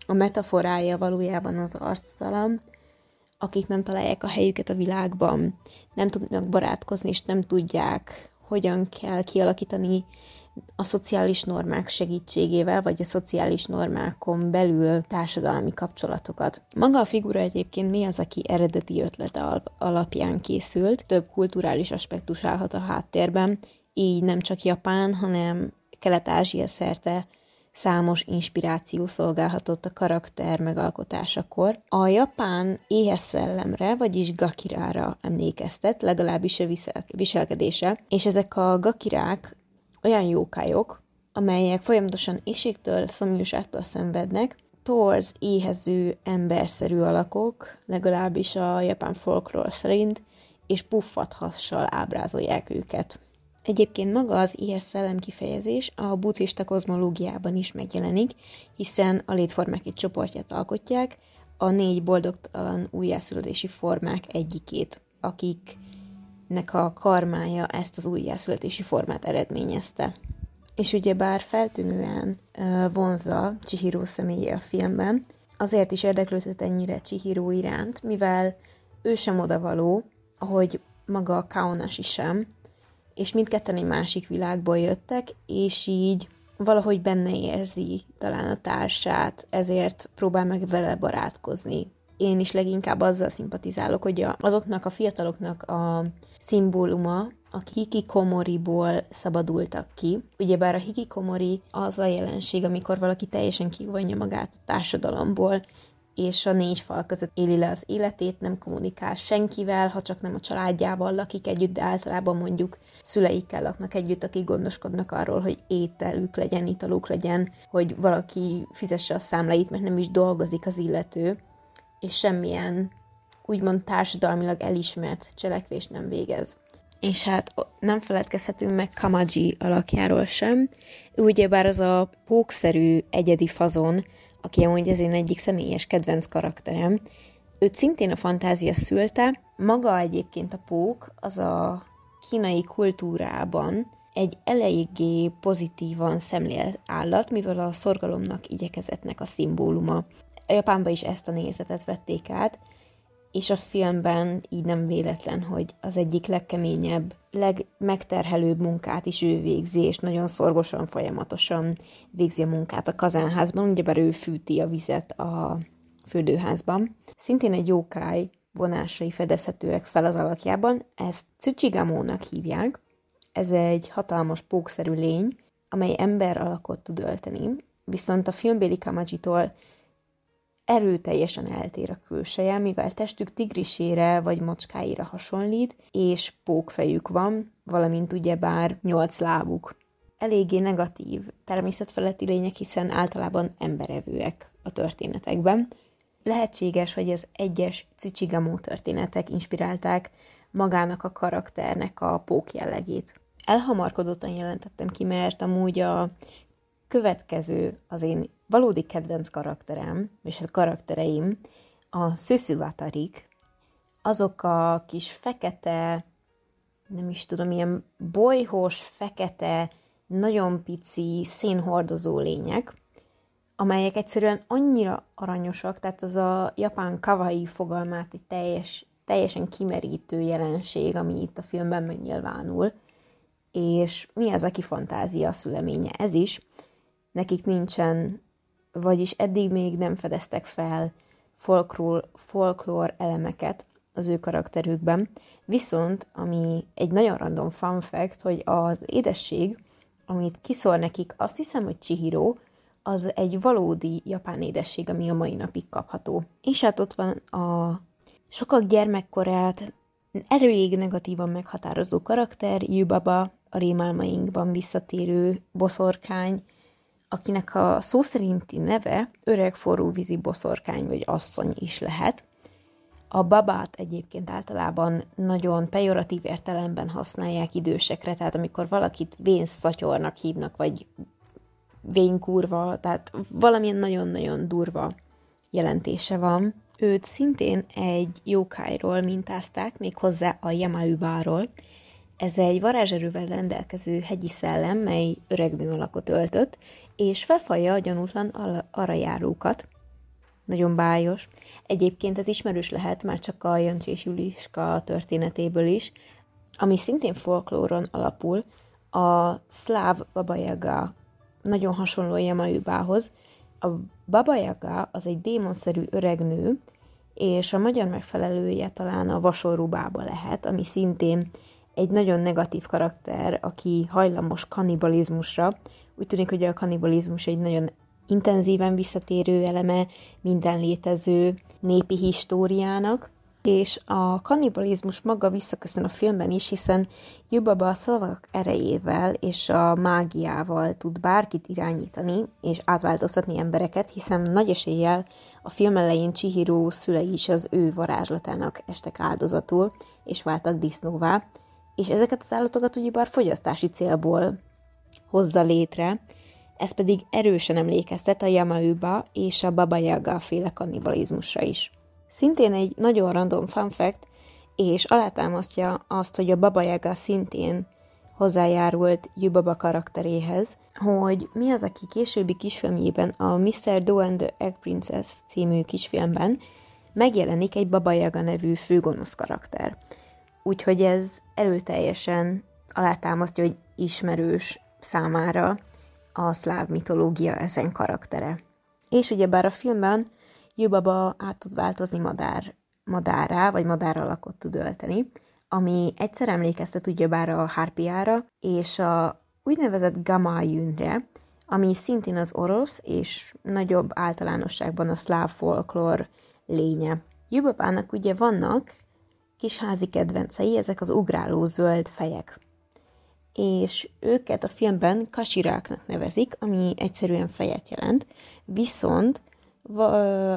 a metaforája valójában az arctalan, akik nem találják a helyüket a világban, nem tudnak barátkozni, és nem tudják, hogyan kell kialakítani a szociális normák segítségével, vagy a szociális normákon belül társadalmi kapcsolatokat. Maga a figura egyébként mi az, aki eredeti ötlete alapján készült, több kulturális aspektus állhat a háttérben, így nem csak Japán, hanem Kelet-Ázsia szerte számos inspiráció szolgálhatott a karakter megalkotásakor. A japán éhes szellemre, vagyis gakirára emlékeztet, legalábbis a viselkedése, és ezek a gakirák olyan jókályok, amelyek folyamatosan éjségtől, szomjúságtól szenvednek, torz, éhező, emberszerű alakok, legalábbis a japán folklór szerint, és puffathassal ábrázolják őket. Egyébként maga az éhes szellem kifejezés a buddhista kozmológiában is megjelenik, hiszen a létformák egy csoportját alkotják, a négy boldogtalan újjászületési formák egyikét, akiknek a karmája ezt az újjászületési formát eredményezte. És ugye bár feltűnően vonza Chihiro személye a filmben, azért is érdeklődött ennyire Chihiro iránt, mivel ő sem odavaló, ahogy maga a Kaonashi sem, és mindketten egy másik világból jöttek, és így valahogy benne érzi talán a társát, ezért próbál meg vele barátkozni. Én is leginkább azzal szimpatizálok, hogy azoknak a fiataloknak a szimbóluma a hikikomoriból szabadultak ki. Ugyebár a hikikomori az a jelenség, amikor valaki teljesen kivonja magát a társadalomból, és a négy fal között éli le az életét, nem kommunikál senkivel, ha csak nem a családjával lakik együtt, de általában mondjuk szüleikkel laknak együtt, akik gondoskodnak arról, hogy ételük legyen, italuk legyen, hogy valaki fizesse a számláit, mert nem is dolgozik az illető, és semmilyen úgymond társadalmilag elismert cselekvést nem végez. És hát nem feledkezhetünk meg Kamaji alakjáról sem. Ugyebár az a pókszerű egyedi fazon, aki amúgy az én egyik személyes kedvenc karakterem. Őt szintén a fantázia szülte. Maga egyébként a pók az a kínai kultúrában egy eléggé pozitívan szemlélt állat, mivel a szorgalomnak, igyekezetnek a szimbóluma. A Japánban is ezt a nézetet vették át, és a filmben így nem véletlen, hogy az egyik legkeményebb, legmegterhelőbb munkát is ő végzi, és nagyon szorgosan, folyamatosan végzi a munkát a kazánházban, ugyebár ő fűti a vizet a fürdőházban. Szintén egy jókáj vonásai fedezhetőek fel az alakjában, ezt Tsuchigamónak hívják. Ez egy hatalmas pókszerű lény, amely ember alakot tud ölteni, viszont a filmbéli Kamajitól erőteljesen eltér a külseje, mivel testük tigrisére vagy macskáira hasonlít, és pókfejük van, valamint ugyebár nyolc lábuk. Eléggé negatív természetfeletti lények, hiszen általában emberevőek a történetekben. Lehetséges, hogy az egyes Tsuchigamo történetek inspirálták magának a karakternek a pók jellegét. Elhamarkodottan jelentettem ki, mert amúgy a következő az én valódi kedvenc karakterem, és hát karaktereim, a szüszüvatarik, azok a kis fekete, nem is tudom, ilyen bolyhos, fekete, nagyon pici, szénhordozó lények, amelyek egyszerűen annyira aranyosak, tehát az a japán kawaii fogalmát egy teljes, teljesen kimerítő jelenség, ami itt a filmben megnyilvánul, és mi az, aki fantázia szüleménye? Ez is. Nekik nincsen vagyis eddig még nem fedeztek fel folklór, folklór elemeket az ő karakterükben, viszont ami egy nagyon random fun fact, hogy az édesség, amit kiszól nekik, azt hiszem, hogy Chihiro, az egy valódi japán édesség, ami a mai napig kapható. És hát ott van a sokak gyermekkorát erőig negatívan meghatározó karakter, Yubaba, a rémálmainkban visszatérő boszorkány, akinek a szó szerinti neve öreg forróvízi boszorkány vagy asszony is lehet. A babát egyébként általában nagyon pejoratív értelemben használják idősekre, tehát amikor valakit vénszatyornak hívnak, vagy vénkurva, tehát valamilyen nagyon-nagyon durva jelentése van. Őt szintén egy jókájról mintázták, méghozzá a Yamaubáról, ez egy varázserővel rendelkező hegyi szellem, mely öregnő alakot öltött, és felfalja a gyanútlan arajárókat. Nagyon bájos. Egyébként ez ismerős lehet már csak a Jancsi és Juliska történetéből is, ami szintén folklóron alapul, a szláv babajaga nagyon hasonló Yamaubához. A babajaga az egy démonszerű öreg nő, és a magyar megfelelője talán a vasorú bába lehet, ami szintén egy nagyon negatív karakter, aki hajlamos kannibalizmusra. Úgy tűnik, hogy a kannibalizmus egy nagyon intenzíven visszatérő eleme minden létező népi históriának, és a kannibalizmus maga visszaköszön a filmben is, hiszen Jubaba a szavak erejével és a mágiával tud bárkit irányítani és átváltoztatni embereket, hiszen nagy eséllyel a film elején Chihiro szülei is az ő varázslatának estek áldozatul, és váltak disznóvá, és ezeket az állatokat ugyebár fogyasztási célból hozza létre, ez pedig erősen emlékeztet a Yamauba és a Baba Yaga féle kannibalizmusra is. Szintén egy nagyon random fun fact, és alátámasztja azt, hogy a Baba Yaga szintén hozzájárult Yubaba karakteréhez, hogy mi az, aki későbbi kisfilmjében, a Mr. Do and the Egg Princess című kisfilmben megjelenik egy Baba Yaga nevű főgonosz karakter. Úgyhogy ez erőteljesen alátámasztja, hogy ismerős számára a szláv mitológia ezen karaktere. És ugyebár a filmben Jubaba át tud változni madár, madárá, vagy madár alakot tud ölteni, ami egyszer emlékeztet ugyebár a hárpiára, és a úgynevezett gamájünre, ami szintén az orosz és nagyobb általánosságban a szláv folklór lénye. Jubabának ugye vannak kis házi kedvencei, ezek az ugráló zöld fejek. És őket a filmben kasiráknak nevezik, ami egyszerűen fejet jelent, viszont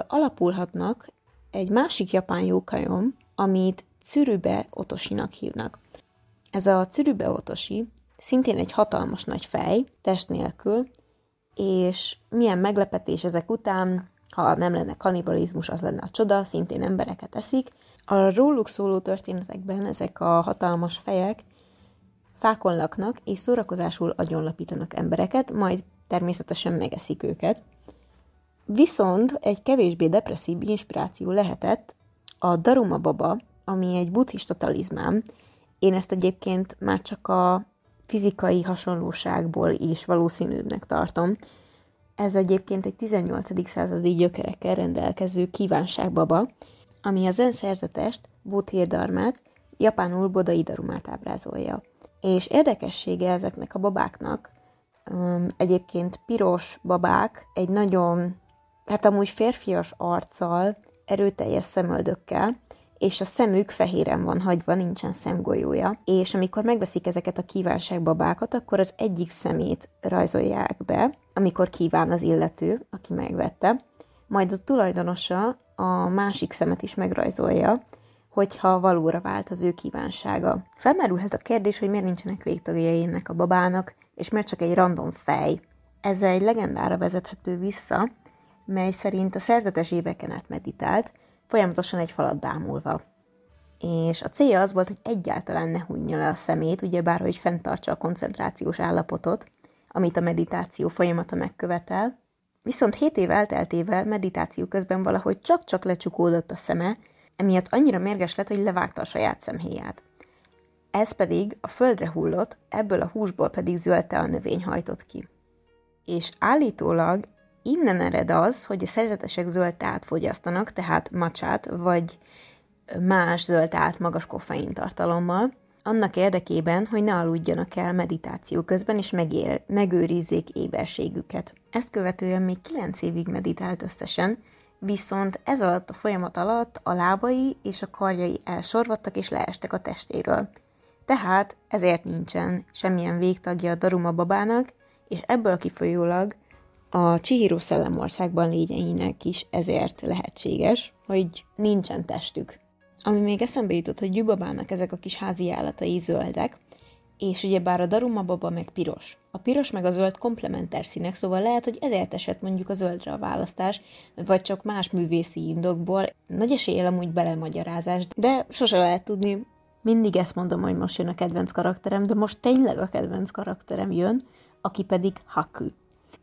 alapulhatnak egy másik japán jókajom, amit Cürübe otosinak hívnak. Ez a Cürübe otosi szintén egy hatalmas nagy fej, test nélkül, és milyen meglepetés ezek után, ha nem lenne kanibalizmus, az lenne a csoda, szintén embereket eszik. A róluk szóló történetekben ezek a hatalmas fejek fákon laknak, és szórakozásul agyonlapítanak embereket, majd természetesen megeszik őket. Viszont egy kevésbé depresszív inspiráció lehetett a Daruma Baba, ami egy buddhista talizmán. Én ezt egyébként már csak a fizikai hasonlóságból is valószínűbbnek tartom. Ez egyébként egy 18. századi gyökerekkel rendelkező kívánságbaba, ami az zen szerzetest, Buddhirdarmát, japánul Bodai Darumát ábrázolja. És érdekessége ezeknek a babáknak, egyébként piros babák, egy nagyon, hát amúgy férfias arccal, erőteljes szemöldökkel, és a szemük fehéren van hagyva, nincsen szemgolyója, és amikor megveszik ezeket a kívánságbabákat, akkor az egyik szemét rajzolják be, amikor kíván az illető, aki megvette, majd a tulajdonosa a másik szemet is megrajzolja, hogyha valóra vált az ő kívánsága. Felmerülhet a kérdés, hogy miért nincsenek végtagjai ennek a babának, és miért csak egy random fej. Ez egy legendára vezethető vissza, mely szerint a szerzetes éveken át meditált, folyamatosan egy falat bámulva. És a célja az volt, hogy egyáltalán ne hunja le a szemét, ugyebár, hogy fenntartsa a koncentrációs állapotot, amit a meditáció folyamata megkövetel, viszont 7 év elteltével meditáció közben valahogy csak-csak lecsukódott a szeme, emiatt annyira mérges lett, hogy levágta a saját szemhéját. Ez pedig a földre hullott, ebből a húsból pedig zöldte a növény hajtott ki. És állítólag Innen ered az, hogy a szerzetesek zöld teát fogyasztanak, tehát macsát, vagy más zöld teát magas koffein tartalommal, annak érdekében, hogy ne aludjanak el meditáció közben, és megér, megőrizzék éberségüket. Ezt követően még 9 évig meditált összesen, viszont ez alatt a folyamat alatt a lábai és a karjai elsorvadtak és leestek a testéről. Tehát ezért nincsen semmilyen végtagja a Daruma babának, és ebből kifolyólag a Chihiro szellemországban lényeinek is ezért lehetséges, hogy nincsen testük. Ami még eszembe jutott, hogy Gyubabának ezek a kis házi állatai zöldek, és ugye bár a Daruma baba meg piros. A piros meg a zöld komplementer színek, szóval lehet, hogy ezért esett mondjuk a zöldre a választás, vagy csak más művészi indokból. Nagy eséllyel amúgy belemagyarázás, de sose lehet tudni. Mindig ezt mondom, hogy most jön a kedvenc karakterem, de most tényleg a kedvenc karakterem jön, aki pedig Haku.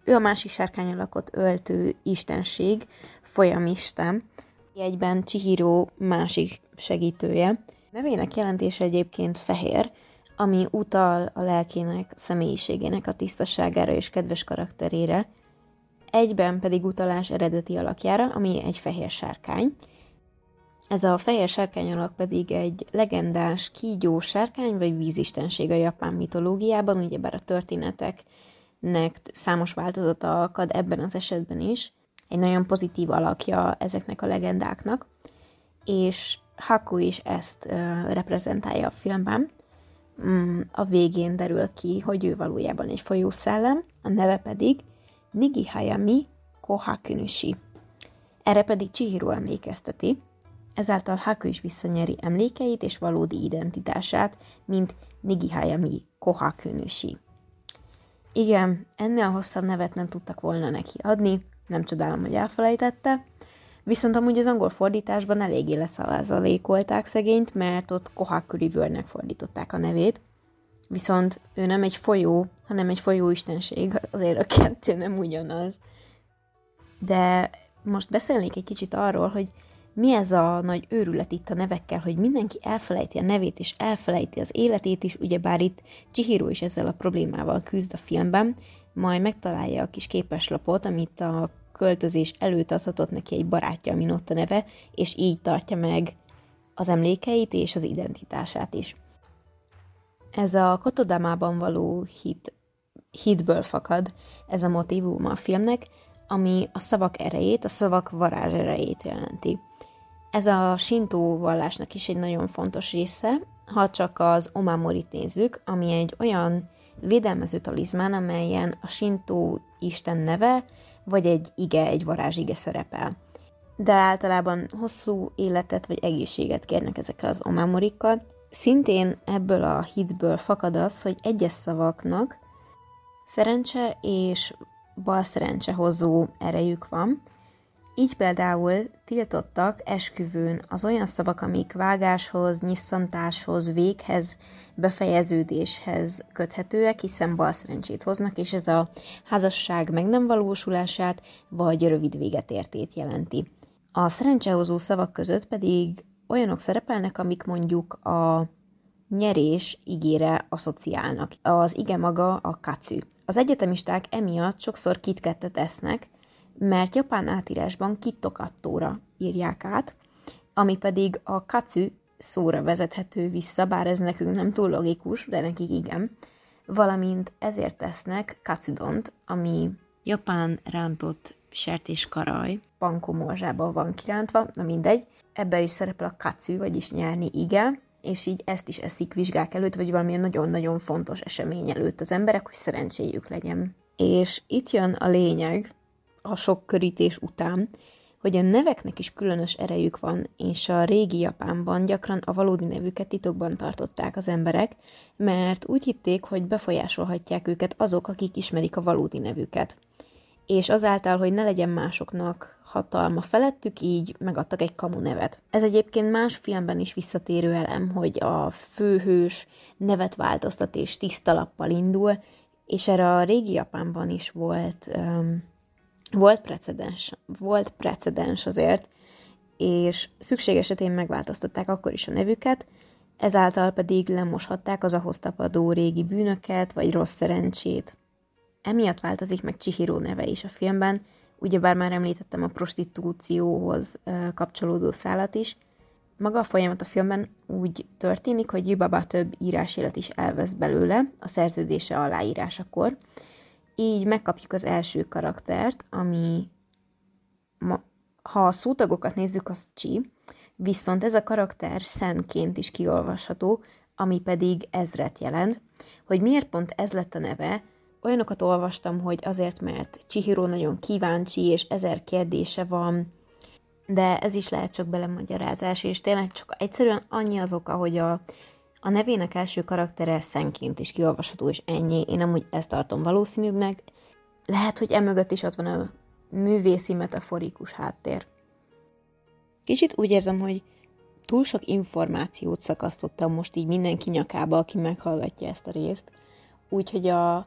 Ő a másik sárkány alakot öltő istenség, folyamisten, egyben Chihiro másik segítője. Nevének jelentése egyébként fehér, ami utal a lelkének, személyiségének a tisztaságára és kedves karakterére, egyben pedig utalás eredeti alakjára, ami egy fehér sárkány. Ez a fehér sárkány alak pedig egy legendás kígyó sárkány vagy vízistenség a japán mitológiában, ugyebár a történetek nek számos változata akad ebben az esetben is. Egy nagyon pozitív alakja ezeknek a legendáknak, és Haku is ezt uh, reprezentálja a filmben. Mm, a végén derül ki, hogy ő valójában egy folyószellem, a neve pedig Nigi Hayami Kohakunushi. Erre pedig Chihiro emlékezteti, ezáltal Haku is visszanyeri emlékeit és valódi identitását, mint Nigi Hayami Kohakunushi. Igen, ennél hosszabb nevet nem tudtak volna neki adni, nem csodálom, hogy elfelejtette, viszont amúgy az angol fordításban eléggé leszalázalékolták szegényt, mert ott Kohaku Rivernek fordították a nevét, viszont ő nem egy folyó, hanem egy folyóistenség, azért a kettő nem ugyanaz. De most beszélnék egy kicsit arról, hogy mi ez a nagy őrület itt a nevekkel, hogy mindenki elfelejti a nevét, és elfelejti az életét is, ugyebár itt Chihiro is ezzel a problémával küzd a filmben, majd megtalálja a kis képeslapot, amit a költözés előtt adhatott neki egy barátja, amin ott a neve, és így tartja meg az emlékeit és az identitását is. Ez a Kotodamában való hit, hitből fakad, ez a motivum a filmnek, ami a szavak erejét, a szavak varázs erejét jelenti. Ez a sintó vallásnak is egy nagyon fontos része, ha csak az omamorit nézzük, ami egy olyan védelmező talizmán, amelyen a sintó isten neve, vagy egy ige, egy varázsige szerepel. De általában hosszú életet vagy egészséget kérnek ezekkel az omamorikkal. Szintén ebből a hitből fakad az, hogy egyes szavaknak szerencse és bal szerencse hozó erejük van, így például tiltottak esküvőn az olyan szavak, amik vágáshoz, nyisszantáshoz, véghez, befejeződéshez köthetőek, hiszen bal szerencsét hoznak, és ez a házasság meg nem valósulását, vagy rövid véget értét jelenti. A szerencsehozó szavak között pedig olyanok szerepelnek, amik mondjuk a nyerés igére asszociálnak. Az ige maga a kacu. Az egyetemisták emiatt sokszor kitkettet esznek, mert japán átírásban kitokattóra írják át, ami pedig a katsu szóra vezethető vissza, bár ez nekünk nem túl logikus, de nekik igen, valamint ezért tesznek katsudont, ami japán rántott sertéskaraj, pankomorzsában van kirántva, na mindegy, ebbe is szerepel a katsu, vagyis nyerni ige, és így ezt is eszik vizsgák előtt, vagy valamilyen nagyon-nagyon fontos esemény előtt az emberek, hogy szerencséjük legyen. És itt jön a lényeg, a sok körítés után, hogy a neveknek is különös erejük van, és a régi Japánban gyakran a valódi nevüket titokban tartották az emberek, mert úgy hitték, hogy befolyásolhatják őket azok, akik ismerik a valódi nevüket. És azáltal, hogy ne legyen másoknak hatalma felettük, így megadtak egy kamu nevet. Ez egyébként más filmben is visszatérő elem, hogy a főhős nevet változtat és tiszta lappal indul, és erre a régi Japánban is volt um, volt precedens, volt precedens azért, és szükség esetén megváltoztatták akkor is a nevüket, ezáltal pedig lemoshatták az ahhoz tapadó régi bűnöket vagy rossz szerencsét. Emiatt változik meg Chihiro neve is a filmben, ugyebár már említettem a prostitúcióhoz kapcsolódó szállat is. Maga a folyamat a filmben úgy történik, hogy Yubaba több írásélet is elvesz belőle a szerződése aláírásakor, így megkapjuk az első karaktert, ami ma, ha a szótagokat nézzük, az Csi, viszont ez a karakter szenként is kiolvasható, ami pedig ezret jelent. Hogy miért pont ez lett a neve, olyanokat olvastam, hogy azért, mert Chihiro nagyon kíváncsi, és ezer kérdése van, de ez is lehet csak belemagyarázás, és tényleg csak egyszerűen annyi az oka, hogy a a nevének első karaktere szenként is kiolvasható, és ennyi. Én amúgy ezt tartom valószínűbbnek. Lehet, hogy emögött is ott van a művészi metaforikus háttér. Kicsit úgy érzem, hogy túl sok információt szakasztottam most így mindenki nyakába, aki meghallgatja ezt a részt. Úgyhogy a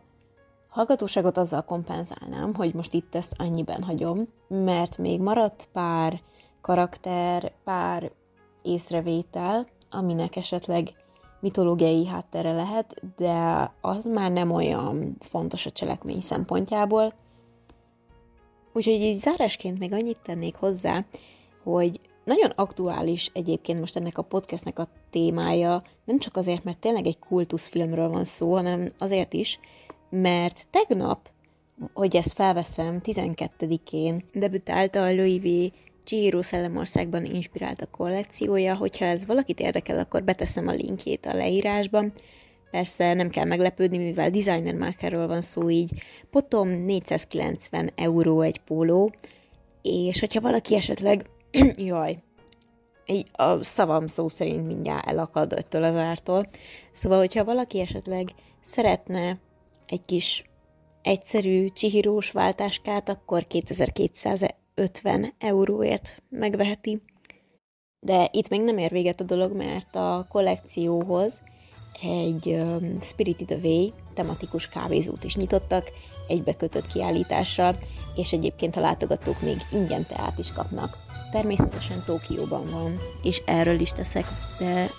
hallgatóságot azzal kompenzálnám, hogy most itt ezt annyiben hagyom, mert még maradt pár karakter, pár észrevétel, aminek esetleg mitológiai háttere lehet, de az már nem olyan fontos a cselekmény szempontjából. Úgyhogy így zárásként még annyit tennék hozzá, hogy nagyon aktuális egyébként most ennek a podcastnek a témája, nem csak azért, mert tényleg egy kultuszfilmről van szó, hanem azért is, mert tegnap, hogy ezt felveszem, 12-én debütált a Louis V Chihiro Szellemországban inspirált a kollekciója, hogyha ez valakit érdekel, akkor beteszem a linkjét a leírásban. Persze nem kell meglepődni, mivel designer márkáról van szó, így potom 490 euró egy póló, és hogyha valaki esetleg, jaj, így a szavam szó szerint mindjárt elakad ettől az ártól. Szóval, hogyha valaki esetleg szeretne egy kis egyszerű csihírós váltáskát, akkor 2200 50 euróért megveheti. De itt még nem ér véget a dolog, mert a kollekcióhoz egy Spirited Away tematikus kávézót is nyitottak, egybekötött kiállítással, és egyébként a látogatók még ingyen teát is kapnak természetesen Tokióban van, és erről is teszek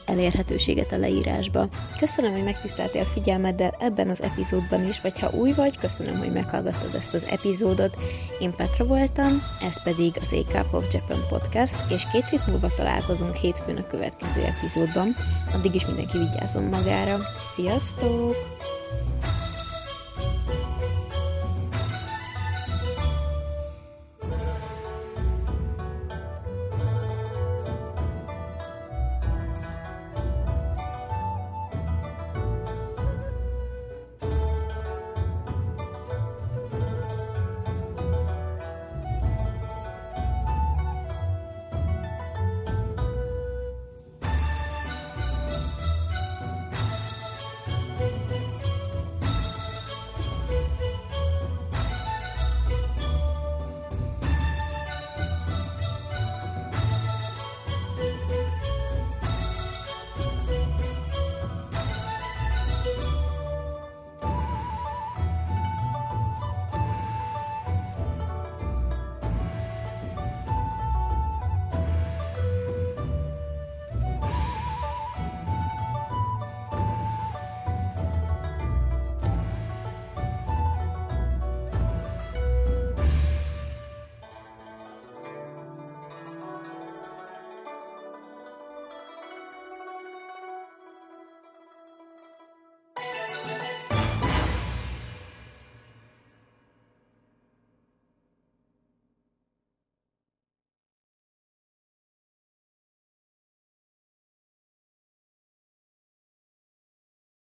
elérhetőséget a leírásba. Köszönöm, hogy megtiszteltél figyelmeddel ebben az epizódban is, vagy ha új vagy, köszönöm, hogy meghallgattad ezt az epizódot. Én Petra voltam, ez pedig az A Cup of Japan podcast, és két hét múlva találkozunk hétfőn a következő epizódban. Addig is mindenki vigyázzon magára. Sziasztok!